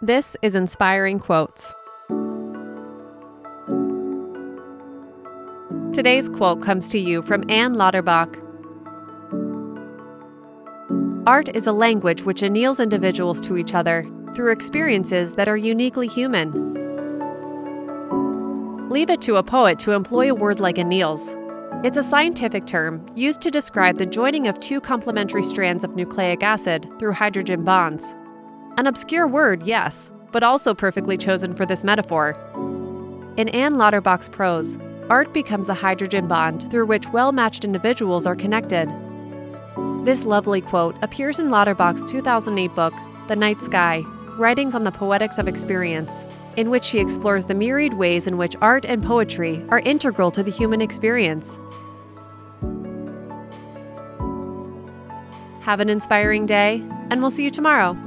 This is Inspiring Quotes. Today's quote comes to you from Ann Lauterbach. Art is a language which anneals individuals to each other through experiences that are uniquely human. Leave it to a poet to employ a word like anneals. It's a scientific term used to describe the joining of two complementary strands of nucleic acid through hydrogen bonds. An obscure word, yes, but also perfectly chosen for this metaphor. In Ann Lauterbach's prose, art becomes the hydrogen bond through which well matched individuals are connected. This lovely quote appears in Lauterbach's 2008 book, The Night Sky Writings on the Poetics of Experience, in which she explores the myriad ways in which art and poetry are integral to the human experience. Have an inspiring day, and we'll see you tomorrow.